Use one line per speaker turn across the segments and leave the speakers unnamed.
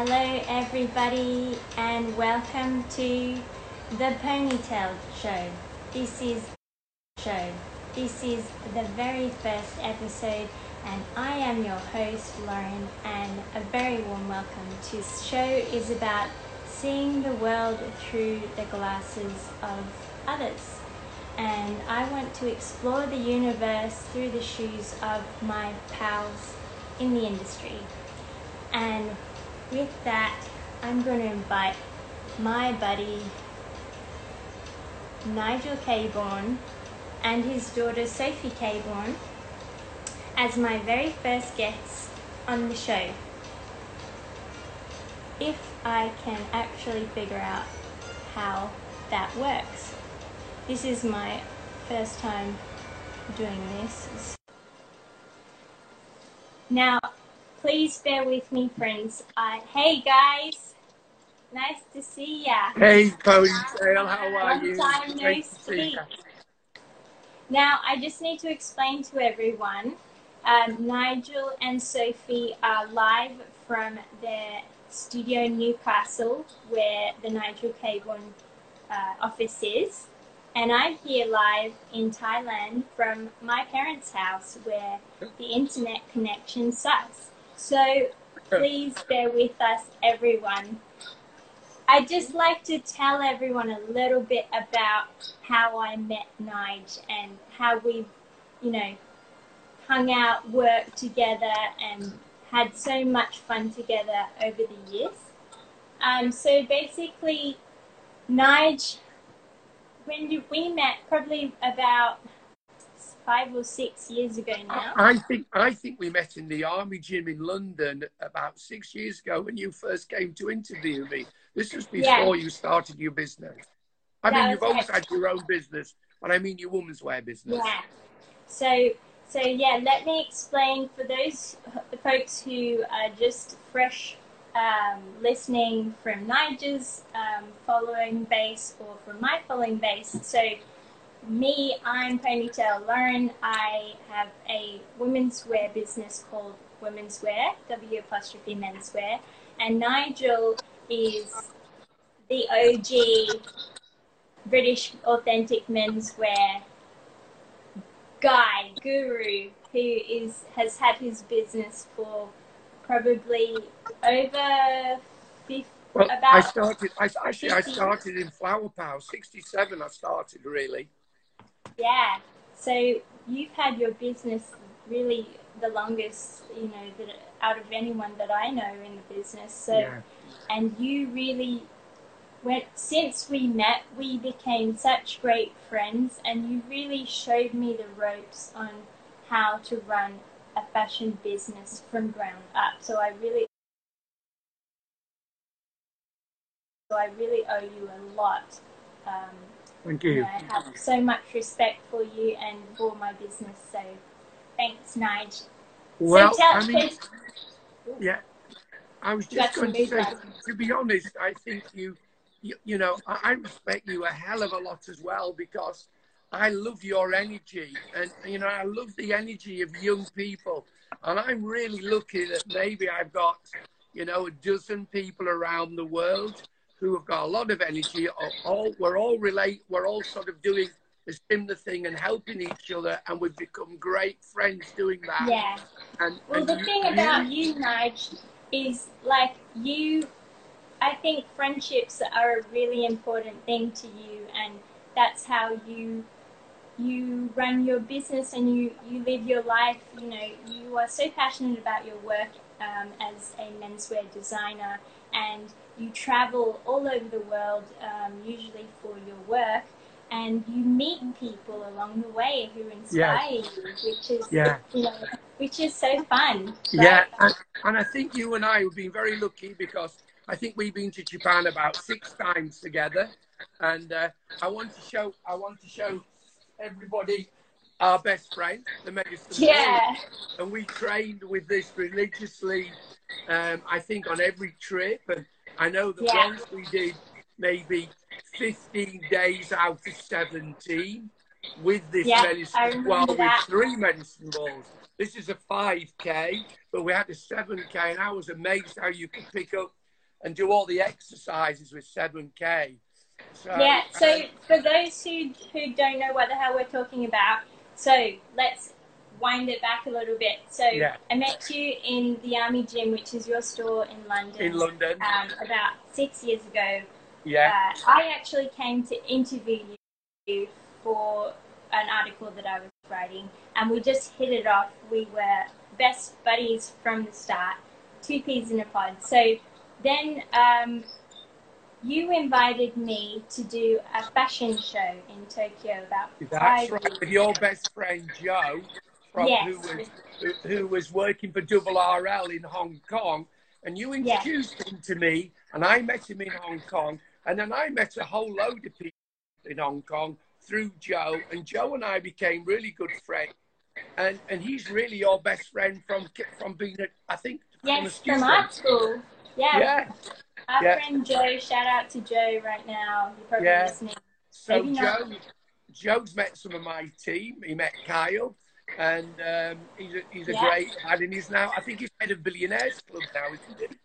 Hello, everybody, and welcome to the Ponytail Show. This is show. This is the very first episode, and I am your host, Lauren, and a very warm welcome to this show is about seeing the world through the glasses of others. And I want to explore the universe through the shoes of my pals in the industry. And with that, I'm going to invite my buddy Nigel Cabourn and his daughter Sophie Cabourn as my very first guests on the show. If I can actually figure out how that works. This is my first time doing this. Now, please bear with me, friends. Uh, hey, guys. Nice to see ya.
Hey, Ponytail, how are
Long
you?
time no
Great to see
speak. Now, I just need to explain to everyone um, Nigel and Sophie are live from their studio in Newcastle, where the Nigel Cabourn uh, office is. And I'm here live in Thailand from my parents' house, where the internet connection sucks. So please bear with us, everyone. I'd just like to tell everyone a little bit about how I met Nige and how we've, you know, hung out, worked together, and had so much fun together over the years. Um, so basically, Nige, when we met? Probably about five or six years ago now.
I I think I think we met in the army gym in London about six years ago when you first came to interview me. This was before you started your business. I
That
mean, you've always had your own business, but I mean your woman's wear business.
Yeah. So, so yeah, let me explain for those folks who are just fresh um, listening from Niger's um, following base or from my following base. So, me, I'm Ponytail Lauren. I have a women's wear business called W'menswear, W apostrophe menswear, and Nigel is the OG British authentic menswear guy, guru, who is has had his business for probably over 50,
Well,
about
I started. I actually I started in Flower Power. '67. I started really.
Yeah. So you've had your business really the longest, you know, that out of anyone that I know in the business. So
Yeah.
and you really went since we met we became such great friends and you really showed me the ropes on how to run a fashion business from ground up so i really so i really owe you a lot um,
Thank
you
you.
know, i have so much respect for you and for my business so thanks nige
Well,
so
I mean, Yeah, I was just going to say, to be honest, I think you, you, you know, I, I respect you a hell of a lot as well because I love your energy and, you know, I love the energy of young people. And I'm really lucky that maybe I've got, you know, a dozen people around the world who have got a lot of energy. All, all we're all relate, we're all sort of doing the similar thing and helping each other, and we've become great friends doing that.
yeah
And,
Well,
and
the
you-
thing
you-
about you, Nige, is like you. I think friendships are a really important thing to you, and that's how you you run your business and you you live your life. You know, you are so passionate about your work um, as a menswear designer, and you travel all over the world, um, usually for your work. And you meet people along the way who inspire you, which is
Yeah.
you know, which is so fun.
Yeah, and, and I think you and I have been very lucky because I think we've been to Japan about six times together, and uh, I want to show I want to show everybody our best friend, the medicine
Yeah.
And we trained with this religiously. Um, I think on every trip, and I know that
Yeah.
once we did maybe 15 days out of 17 with this
Yeah,
medicine, well, with three medicine balls. This is a 5K, but we had a 7K, and I was amazed how you could pick up and do all the exercises with 7K.
So, yeah, so um, for those who, who don't know what the hell we're talking about, so let's wind it back a little bit. So yeah. I met you in the Army Gym, which is your store in London.
In London.
Um, about six years ago.
Yeah.
Uh, I actually came to interview you for an article that I was writing, and we just hit it off. We were best buddies from the start, two peas in a pod. So then um, you invited me to do a fashion show in Tokyo about
That's right, with your best friend Joe, from, yes. who, was, who, who, was working for Double RL in Hong Kong. And you introduced yes. him to me, and I met him in Hong Kong. And then I met a whole load of people in Hong Kong through Joe, and Joe and I became really good friends. And and he's really your best friend from from being, at, I think,
yes, from art school. Yeah. Yeah. Our yeah. friend Joe, shout out to Joe right now. You're probably yeah. listening.
So Maybe Joe, not. Joe's met some of my team. He met Kyle, and um, he's a, he's a yeah. great lad. And he's now, I think he's head of Billionaires Club now, isn't he?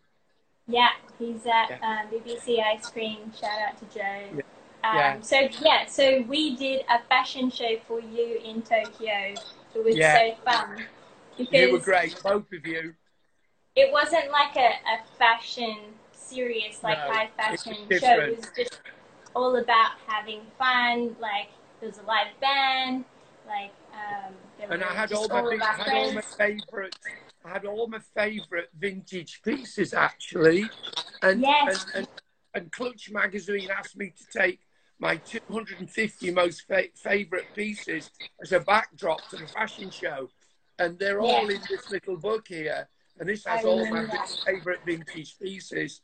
Yeah, he's at yeah. um, BBC Ice Cream. Shout out to Joe. Yeah. Um, yeah. So yeah, so we did a fashion show for you in Tokyo. It was so fun.
Because you were great, both of you.
It wasn't like a, a fashion serious like no, high fashion show. It was just all about having fun. Like there was a live band. Like um,
and I had all my all I had all my favorite. I had all my favorite vintage pieces actually, and
yes.
and, and, and Clutch magazine asked me to take my 250 most fa- favorite pieces as a backdrop to the fashion show, and they're all in this little book here. And this has all my that. favorite vintage pieces.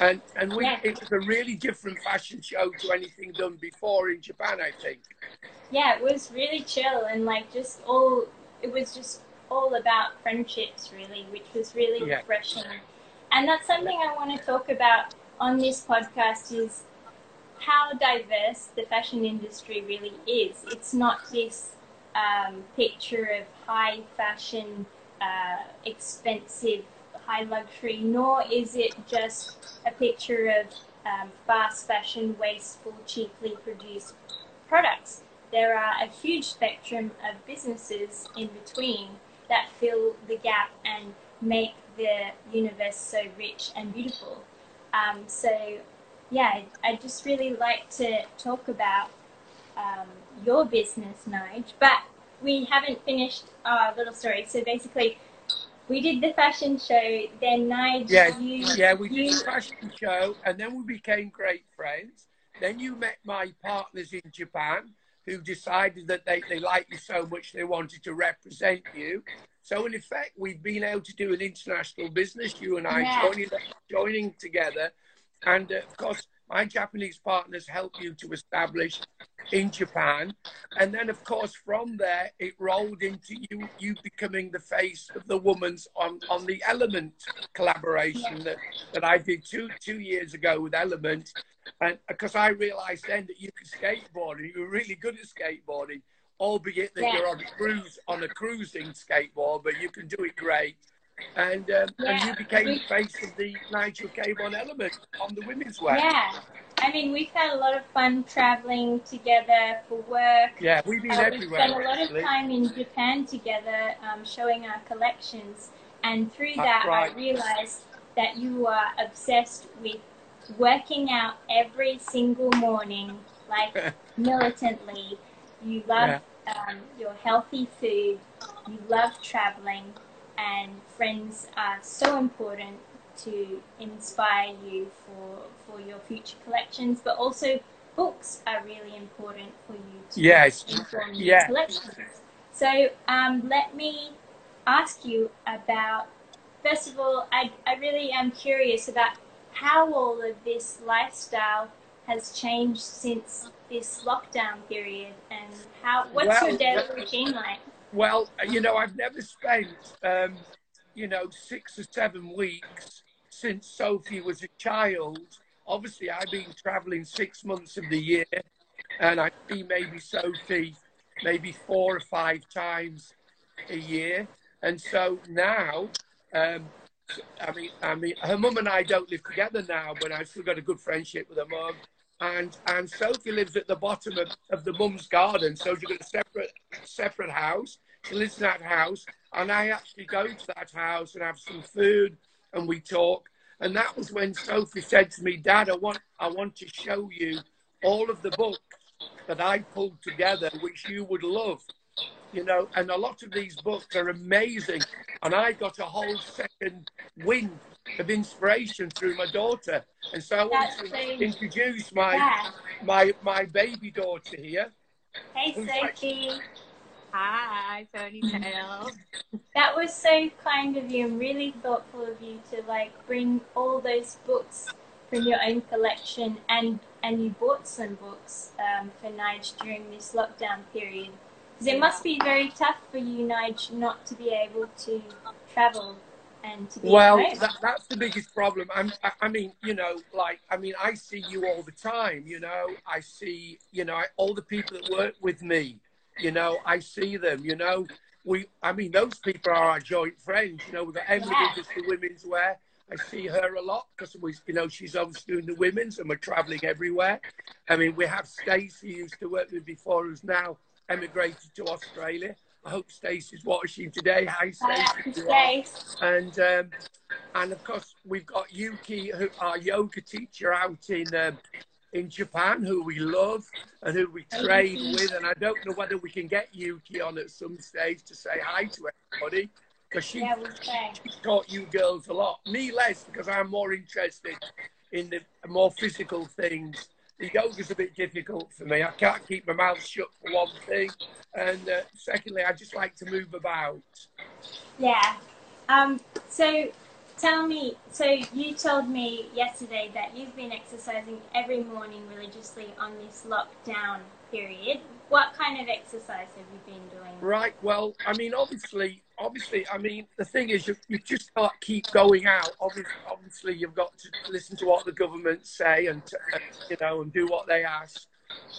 And and we, yeah. it was a really different fashion show to anything done before in Japan, I think.
Yeah, it was really chill and like just all. It was just all about friendships, really, which was really yeah. refreshing. And that's something I want to talk about on this podcast is how diverse the fashion industry really is. It's not this um, picture of high fashion, uh, expensive high luxury, nor is it just a picture of um, fast fashion, wasteful, cheaply produced products. There are a huge spectrum of businesses in between that fill the gap and make the universe so rich and beautiful. Um, so, yeah, I just really like to talk about um, your business, Nige, but we haven't finished our little story. So basically, we did the fashion show. Then Nigel,
yeah,
you,
yeah, we did the fashion show, and then we became great friends. Then you met my partners in Japan, who decided that they, they liked you so much they wanted to represent you. So in effect, we've been able to do an international business. You and I yeah. joining joining together, and uh, of course, my Japanese partners help you to establish in Japan. And then, of course, from there, it rolled into you you becoming the face of the woman's on, on the Element collaboration that, that I did two two years ago with Element. And uh, because I realized then that you could skateboard and you were really good at skateboarding, albeit that yeah. you're on a cruise on a cruising skateboard, but you can do it great and um, yeah. and you became we, face of the Nigel Cabourn element on the women's wear.
Yeah. I mean, we've had a lot of fun traveling together for work.
Yeah, we've been uh, everywhere.
We spent a lot actually. of time in Japan together, um, showing our collections, and through That's that, right. I realized that you are obsessed with working out every single morning, like militantly. You love yeah. um, your healthy food. You love traveling and friends are so important to inspire you for for your future collections, but also books are really important for you to
yes.
inform your yeah. collections. So um, let me ask you about. First of all, I, I really am curious about how all of this lifestyle has changed since this lockdown period, and how what's well, your daily routine like?
Well, you know, I've never spent, um, you know, six or seven weeks since Sophie was a child. Obviously, I've been traveling six months of the year, and I see maybe Sophie maybe four or five times a year. And so now, um, I mean, I mean, her mum and I don't live together now, but I've still got a good friendship with her mum. And and Sophie lives at the bottom of, of the mum's garden, so she's got a separate separate house. She lives in that house, and I actually go to that house and have some food, and we talk. And that was when Sophie said to me, "Dad, I want I want to show you all of the books that I pulled together, which you would love." you know, and a lot of these books are amazing. And I got a whole second wind of inspiration through my daughter. And so I want
That's
to
so-
introduce my
Yeah.
my my baby daughter here.
Hey,
Who's
Sophie.
Hi, ponytail.
That was so kind of you and really thoughtful of you to like bring all those books from your own collection and and you bought some books um, for Nige during this lockdown period. Because it must be very tough for you, Nige, not to be able to travel and to be
Well, that, that's the biggest problem. I'm, I, I mean, you know, like, I mean, I see you all the time, you know, I see, you know, I, all the people that work with me, you know, I see them, you know, we, I mean, those people are our joint friends, you know, we've got Emily
Yeah.
does the women's wear. I see her a lot because we, you know, she's obviously doing the women's and we're traveling everywhere. I mean, we have Stacey who used to work with before, who's now emigrated to Australia. I hope Stacey's watching today. Hi, Stacey. And um, and of course we've got Yuki, who, our yoga teacher out in um, in Japan, who we love and who we train with. And I don't know whether we can get Yuki on at some stage to say hi to everybody because she
Yeah, we'll say.
she's taught you girls a lot. Me less because I'm more interested in the more physical things. The yoga's a bit difficult for me. I can't keep my mouth shut for one thing, and uh, secondly, I just like to move about.
Yeah. Um, so tell me, so you told me yesterday that you've been exercising every morning religiously on this lockdown period. What kind of exercise have you been doing?
Right. Well, I mean, obviously, obviously, I mean, the thing is, you, you just can't keep going out. Obviously, obviously, you've got to listen to what the government say and, you know, and do what they ask.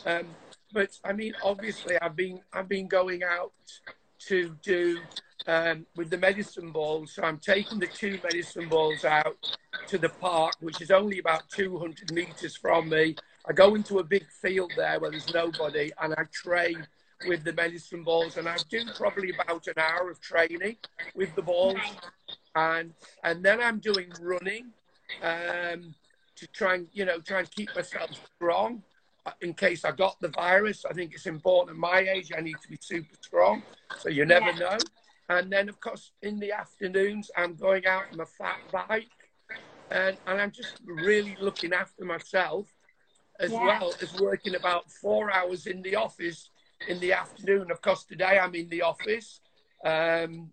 Um, but I mean, obviously, I've been I've been going out to do um, with the medicine balls. So I'm taking the two medicine balls out to the park, which is only about 200 meters from me. I go into a big field there where there's nobody, and I train with the medicine balls, and I do probably about an hour of training with the balls, and and then I'm doing running um, to try and you know try and keep myself strong uh, in case I got the virus. I think it's important at my age. I need to be super strong, so you never
Yeah.
know. And then of course in the afternoons I'm going out on a fat bike, and and I'm just really looking after myself as
Yeah.
well as working about four hours in the office in the afternoon. Of course, today I'm in the office. Um,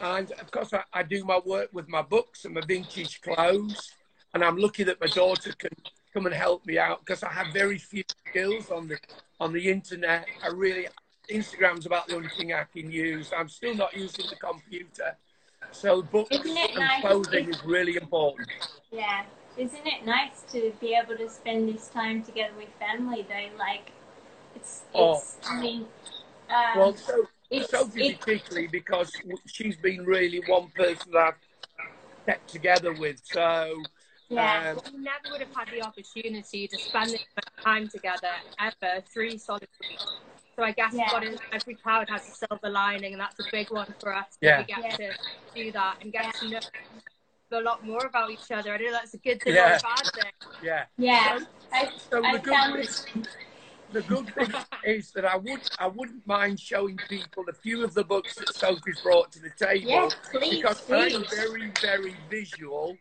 and of course, I, I do my work with my books and my vintage clothes. And I'm lucky that my daughter can come and help me out because I have very few skills on the on the internet. I really Instagram's about the only thing I can use. I'm still not using the computer. So books and
nice
clothing is really important.
Yeah. Isn't it nice to be able to spend this time together with family though? Like, it's,
Oh.
it's, I mean, um,
Well, so
it's,
Sophie
it,
particularly because she's been really one person that I've kept together with. So
yeah.
um,
We never would have had the opportunity to spend this time together ever, three solid weeks. So I guess
Yeah.
what is, every cloud has a silver lining, and that's a big one for us. that
Yeah.
We get
Yeah.
to do that and get to know a lot more about each other. I know that's a good thing
Yeah.
or a bad thing.
yeah.
Yeah. I,
So
I
the good thing, the good thing is that I would I wouldn't mind showing people a few of the books that Sophie's brought to the table
Yes, please,
because
please.
I'm very very visual.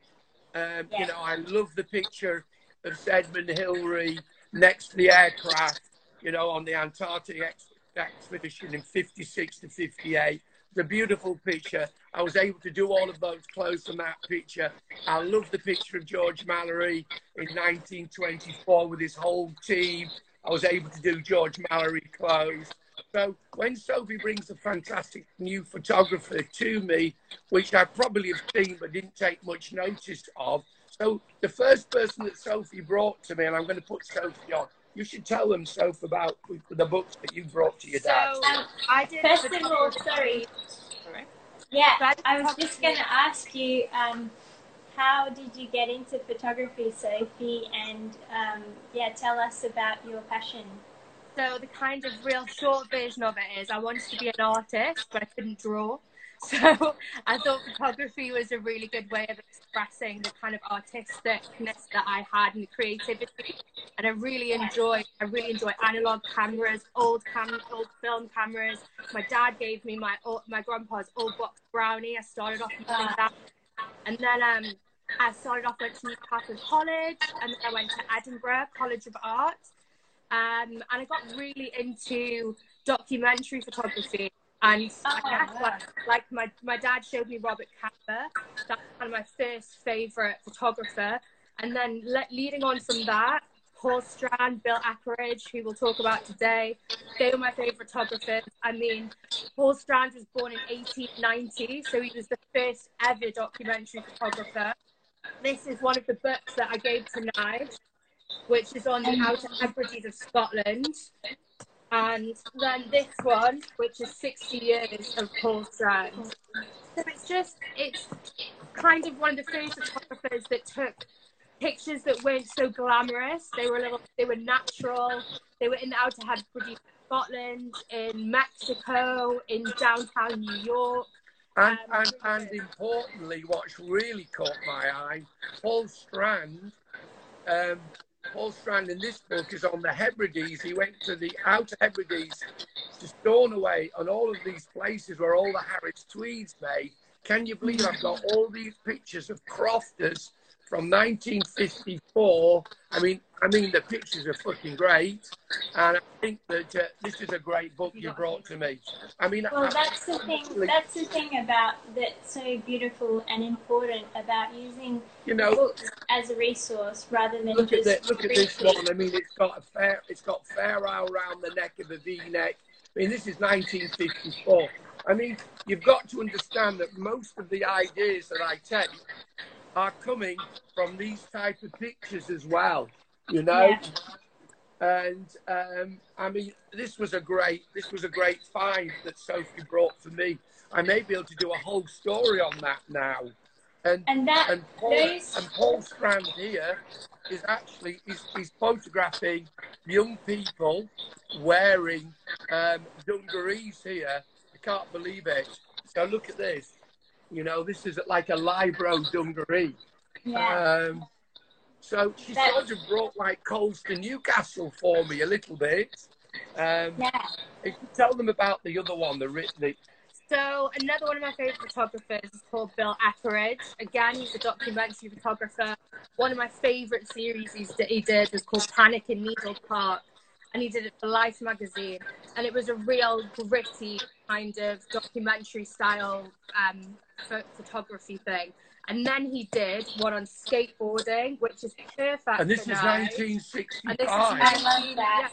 Um,
Yeah.
You know, I love the picture of Edmund Hillary next to the aircraft. You know, on the Antarctic ex- expedition in '56 to '58. It's a beautiful picture. I was able to do all of those clothes from that picture. I love the picture of George Mallory in 1924 with his whole team. I was able to do George Mallory clothes. So when Sophie brings a fantastic new photographer to me, which I probably have seen but didn't take much notice of. So the first person that Sophie brought to me, and I'm going to put Sophie on. You should tell them, Sophie, about the books that you brought to your dad.
So I did.
First of all, sorry. Yeah, I was just going to ask you, um, how did you get into photography, Sophie? And um, yeah, tell us about your passion.
So the kind of real short version of it is I wanted to be an artist, but I couldn't draw. So I thought photography was a really good way of expressing the kind of artisticness that I had and the creativity. And I really enjoy, I really enjoy analog cameras, old cam, old film cameras. My dad gave me my my grandpa's old box brownie. I started off using that, and then um, I started off to Newcastle College, and then I went to Edinburgh College of Art. Um, and I got really into documentary photography. And oh, I guess, like, like, my, my dad showed me Robert Capa. That's kind of my first favourite photographer. And then le- leading on from that, Paul Strand, Bill Eppridge, who we'll talk about today, they were my favourite photographers. I mean, Paul Strand was born in 1890, so he was the first ever documentary photographer. This is one of the books that I gave to Nige, which is on the um, Outer Hebrides of Scotland. And then this one, which is 60 years of Paul Strand. So it's just, it's kind of one of the first photographers that took pictures that weren't so glamorous. They were a little, they were natural. They were in the Outer Hebrides of Scotland, in Mexico, in downtown New York.
And, um, and, and importantly, what's really caught my eye, Paul Strand um, Paul Strand in this book is on the Hebrides. He went to the Outer Hebrides to Stornoway and all of these places where all the Harris Tweeds made. Can you believe I've got all these pictures of crofters from 1954. I mean, I mean the pictures are fucking great, and I think that uh, this is a great book you brought to me. I mean,
well, I, that's the thing. That's the thing about that's so beautiful and important about using you know books as a resource rather than
look
just.
At the, look at this one. I mean, it's got a fair. It's got ferrule around the neck of the V-neck. I mean, this is 1954. I mean, you've got to understand that most of the ideas that I take are coming from these type of pictures as well, you know. Yeah. And um, I mean, this was a great, this was a great find that Sophie brought for me. I may be able to do a whole story on that now. And
and, that,
and Paul, those... and Paul Strand here is actually he's photographing young people wearing um, dungarees here. I can't believe it. So look at this. You know, this is like a Lybro dungaree. Yeah. Um, so she That's... sort of brought like coals to Newcastle for me a little bit. Um, yeah. Tell them about the other one, the, the
so another one of my favorite photographers is called Bill Eppridge. Again, he's a documentary photographer. One of my favorite series that he did was called Panic in Needle Park, and he did it for Life magazine. And it was a real gritty kind of documentary style um, photography thing. And then he did one on skateboarding, which is perfect.
And this is 1965. And this is 19, yeah,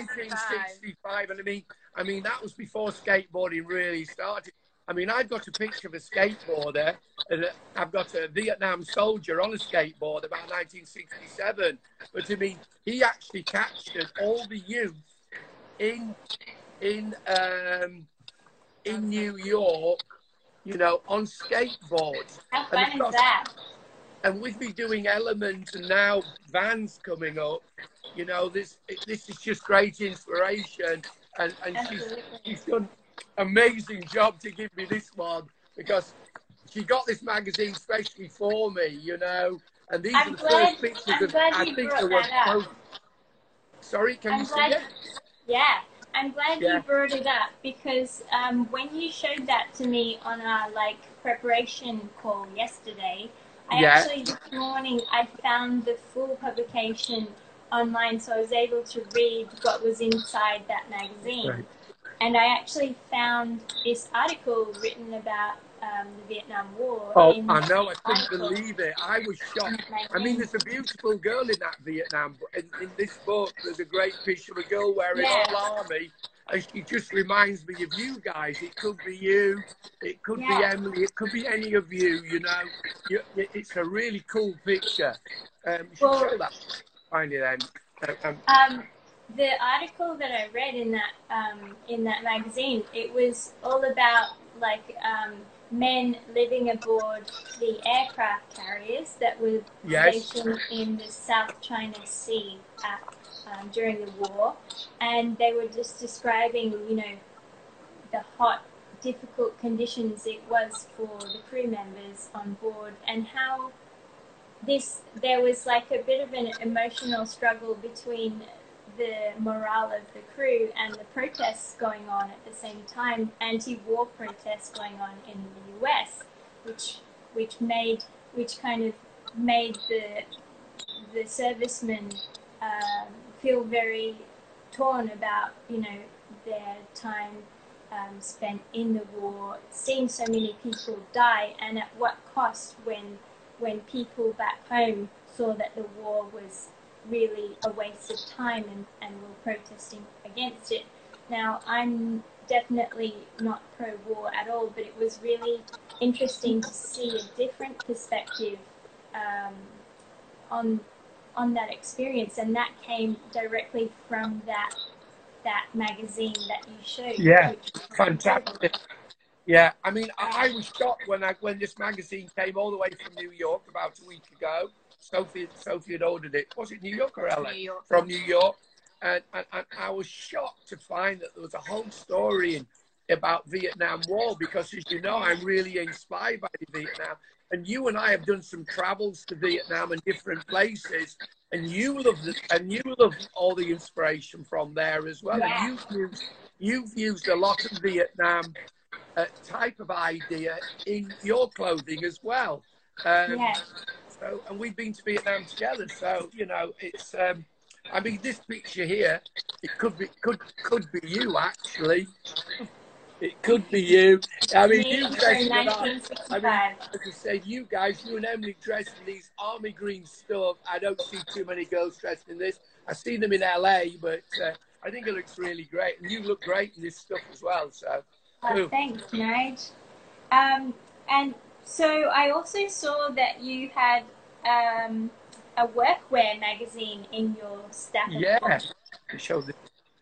1965. And I mean, I mean, that was before skateboarding really started. I mean, I've got a picture of a skateboarder, and I've got a Vietnam soldier on a skateboard about 1967. But I mean, he actually captured all the youth in in um, in New York you know, on skateboards.
How fun is that?
And with me doing Element and now Vans coming up, you know, this this is just great inspiration. And, and she's, she's done amazing job to give me this one because she got this magazine especially for me, you know. And these
I'm
are the
glad,
first pictures
I'm
of I think there was. Sorry, can I'm you glad, see it?
Yeah, I'm glad yeah. you brought it up because um, when you showed that to me on our like preparation call yesterday, I yeah. actually this morning I found the full publication online, so I was able to read what was inside that magazine. Right. And I actually found this article written about um, the Vietnam War.
Oh, I know. I couldn't believe it. I was shocked. I mean, there's a beautiful girl in that Vietnam. In, in this book, there's a great picture of a girl wearing yeah. all army. And she just reminds me of you guys. It could be you, it could yeah. be Emily, it could be any of you. You know, you, it's a really cool picture. Um, well, show that. Find it then.
Um, um, the article that I read in that um, in that magazine, it was all about like um, men living aboard the aircraft carriers that were
Yes.
stationed in the South China Sea at, um, during the war, and they were just describing, you know, the hot, difficult conditions it was for the crew members on board, and how this there was like a bit of an emotional struggle between the morale of the crew and the protests going on at the same time, anti-war protests going on in the US, which which made which kind of made the the servicemen um, feel very torn about you know their time um, spent in the war, seeing so many people die, and at what cost when when people back home saw that the war was really a waste of time and, and were protesting against it. Now, I'm definitely not pro war at all, but it was really interesting to see a different perspective um, on on that experience, and that came directly from that that magazine that you showed.
Yeah, Fantastic. Yeah, I mean, I, I was shocked when I when this magazine came all the way from New York about a week ago. Sophie Sophie had ordered it. Was it New York or LA?
New York.
From New York, and, and, and I was shocked to find that there was a whole story in about Vietnam War because, as you know, I'm really inspired by Vietnam. And you and I have done some travels to Vietnam and different places, and you love the, and you love all the inspiration from there as well.
Yeah.
And you've used you've used a lot of Vietnam uh, type of idea in your clothing as well. Um,
Yeah.
So, and we've been to Vietnam together. So, you know, it's. Um, I mean, this picture here, it could be could could be you actually. It could be you. I mean,
Me
you it. I mean, as I said, you guys, you and Emily dressed in these army green stuff. I don't see too many girls dressed in this. I've seen them in LA, but uh, I think it looks really great. And you look great in this stuff as well. So, cool.
thanks, Nige. Um, and so I also saw that you had um, a workwear magazine in your staff. of
yeah.
books.
To show this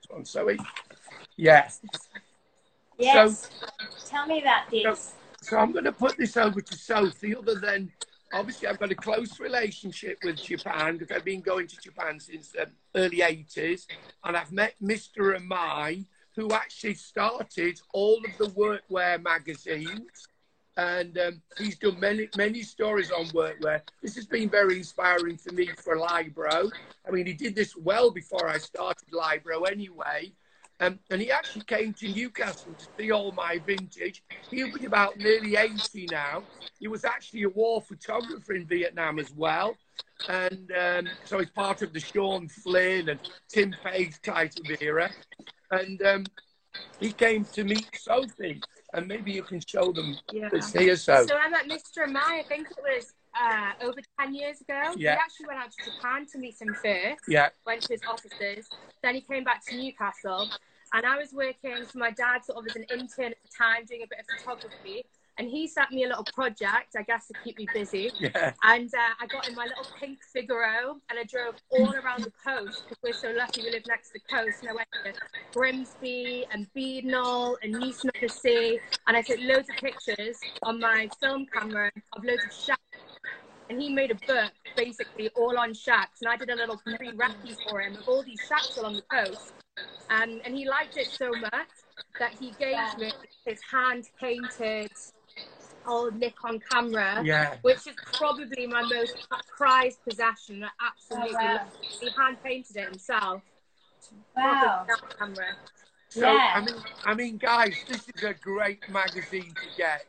one, Zoe. Yeah.
Yes. Tell me about this.
So I'm going to put this over to Sophie. Other than obviously, I've got a close relationship with Japan because I've been going to Japan since the early 80s, and I've met Mr. Amai, who actually started all of the workwear magazines. And um, he's done many many stories on workwear. This has been very inspiring for me for Lybro. I mean, he did this well before I started Lybro anyway. Um, and he actually came to Newcastle to see all my vintage. He'll be about nearly 80 now. He was actually a war photographer in Vietnam as well. And um, so he's part of the Sean Flynn and Tim Page type of era. And um, he came to meet Sophie. And maybe you can show them
Yeah.
this here, so.
So I met Mr. Amai, I think it was uh, over 10 years ago.
Yeah.
He actually went out to Japan to meet him first,
Yeah,
went to his offices. Then he came back to Newcastle. And I was working, so my dad sort of was an intern at the time doing a bit of photography. And he sent me a little project, I guess, to keep me busy.
yeah,
And uh, I got in my little pink Figaro and I drove all around the coast because we're so lucky we live next to the coast. And I went to Grimsby and Beadnell and Newton upon Sea. And I took loads of pictures on my film camera of loads of shacks. And he made a book basically all on shacks. And I did a little pre recce for him of all these shacks along the coast. Um, and he liked it so much that he gave me his hand painted old Nikon camera
yeah.
which is probably my most prized possession. I absolutely
Oh, wow.
love. He hand painted it himself.
Wow.
Camera.
So
Yeah.
I mean, I mean, guys, this is a great magazine to get,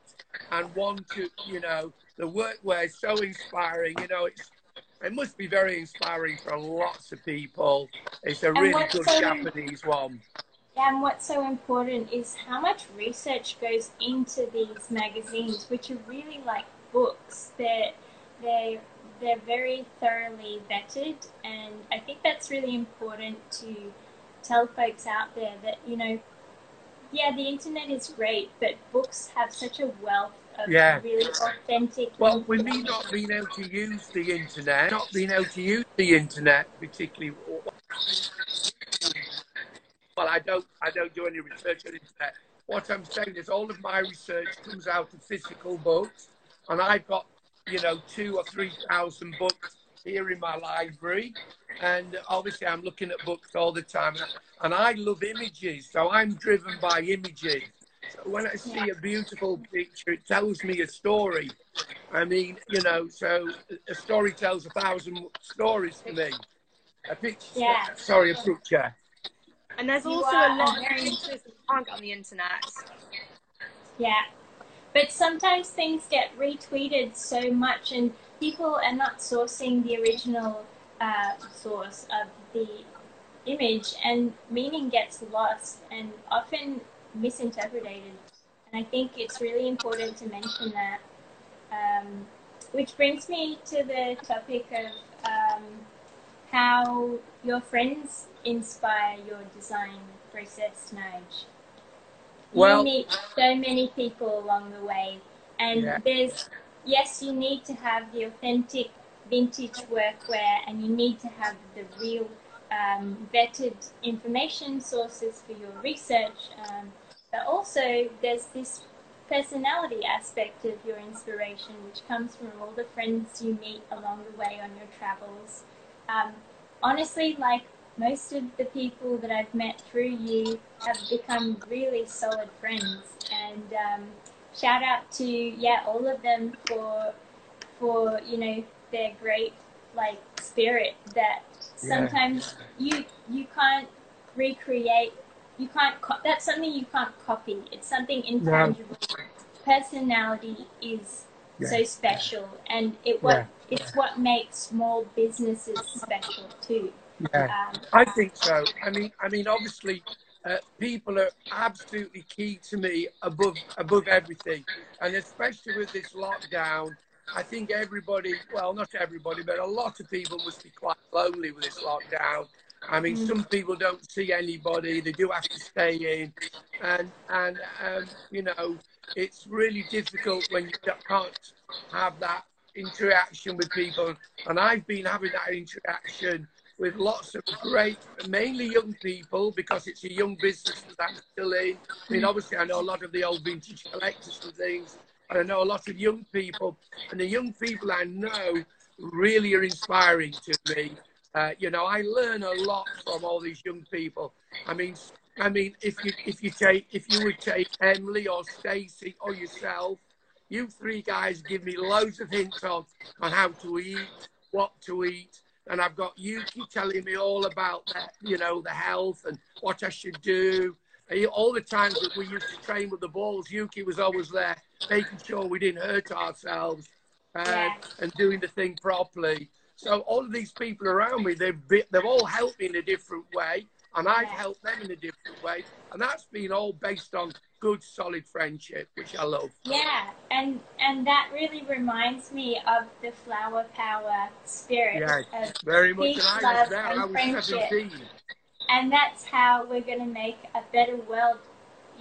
and one to you know, the workwear is so inspiring. You know, it's it must be very inspiring for lots of people. It's a
And
really good
so-
Japanese one.
And what's so important is how much research goes into these magazines, which are really like books. They're they're they're very thoroughly vetted, and I think that's really important to tell folks out there that you know, yeah, the internet is great, but books have such a wealth of
Yeah.
really authentic.
Well, with me not being able to use the internet, not being able to use the internet particularly. Well, I don't, I don't do any research on the internet. what I'm saying is all of my research comes out of physical books, and I've got, you know, two or three thousand books here in my library. And obviously, I'm looking at books all the time, and I love images, so I'm driven by images. So when I see a beautiful picture, it tells me a story. I mean, you know, so a story tells a thousand stories to me. A picture,
Yeah.
sorry, a picture.
And there's
You
also a lot of things that you can't get on the internet.
Yeah. But sometimes things get retweeted so much, and people are not sourcing the original uh, source of the image, and meaning gets lost and often misinterpreted. And I think it's really important to mention that. Um, which brings me to the topic of um, how your friends inspire your design process, Nige.
Well-
you meet so many people along the way, and
Yeah.
there's yes, you need to have the authentic vintage workwear, and you need to have the real um, vetted information sources for your research. Um, but also, there's this personality aspect of your inspiration, which comes from all the friends you meet along the way on your travels. Um, honestly, like most of the people that I've met through you have become really solid friends. And um, shout out to yeah all of them for for you know their great like spirit that
Yeah.
sometimes you you can't recreate. You can't. Co- that's something you can't copy. It's something intangible. Personality is
Yeah.
so special, and it what
Yeah.
It's what makes small businesses special too.
Yeah.
Um,
I think so. I mean, I mean, obviously, uh, people are absolutely key to me above above everything, and especially with this lockdown, I think everybody, well, not everybody, but a lot of people must be quite lonely with this lockdown. I mean,
Mm.
some people don't see anybody; they do have to stay in, and and um, you know, it's really difficult when you can't have that interaction with people. And I've been having that interaction with lots of great, mainly young people, because it's a young business that I'm still in. I mean, obviously, I know a lot of the old vintage collectors and things, and I know a lot of young people, and the young people I know really are inspiring to me. Uh, you know, I learn a lot from all these young people. I mean, I mean, if you if you take if you would take Emily or Stacy or yourself, you three guys give me loads of hints on on how to eat, what to eat, and I've got Yuki telling me all about that, you know, the health and what I should do. And All the times that we used to train with the balls, Yuki was always there, making sure we didn't hurt ourselves uh,
Yeah.
and doing the thing properly. So all of these people around me, they've be, they've all helped me in a different way, and I've helped them in a different way, and that's been all based on good, solid friendship, which I love.
Yeah, and and that really reminds me of the flower power spirit of
Very much,
Peace,
and I was there.
and
I was
friendship.
17.
and that's how we're going to make a better world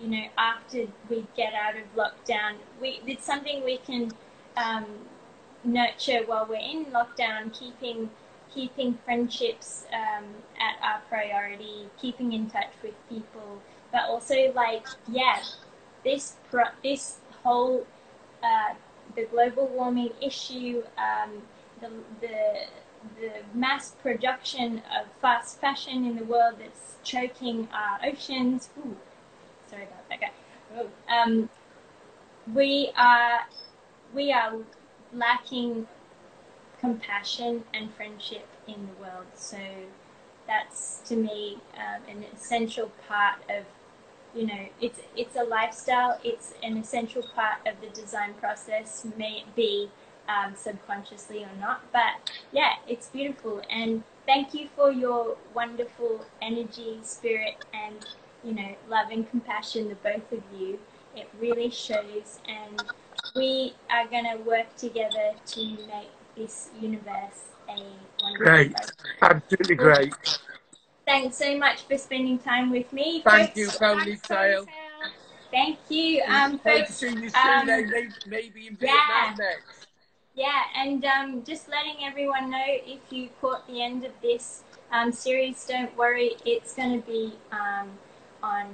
you know after we get out of lockdown we it's something we can um, nurture while we're in lockdown keeping keeping friendships um, at our priority keeping in touch with people but also like yeah this pro- this whole uh, the global warming issue um, the, the the mass production of fast fashion in the world that's choking our oceans. Ooh, sorry about that guy. Oh, Um, we are we are lacking compassion and friendship in the world. So that's to me um, an essential part of you know it's it's a lifestyle. It's an essential part of the design process. May it be um, subconsciously or not. But yeah, it's beautiful. And thank you for your wonderful energy, spirit, and you know, love and compassion, the both of you. It really shows. And we are going to work together to make this universe a
Great. Absolutely great.
Thanks so much for spending time with me.
Thank
folks.
you, Tail.
Thank you. Um,
Hope to see you soon,
um,
eh? maybe, in
yeah.
Next.
Yeah, and um, just letting everyone know if you caught the end of this um, series, don't worry, it's going to be um, on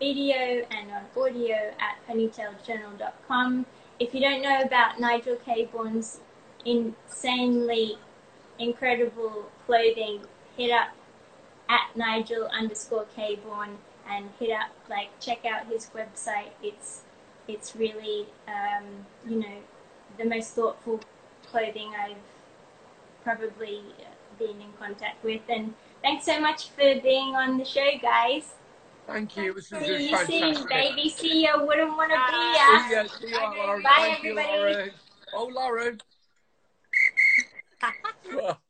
video and on audio at ponytailjournal.com. If you don't know about Nigel Cabourn's insanely incredible clothing, hit up at Nigel underscore Cabourn and hit up like check out his website. It's it's really um, you know the most thoughtful clothing I've probably been in contact with. And thanks so much for being on the show, guys.
Thank you. This was
See you soon, baby. See ya. Wouldn't want to be
See
ya.
ya. See ya.
Bye,
Thank you,
everybody.
Lauren. Oh, Lauren. 哈 哈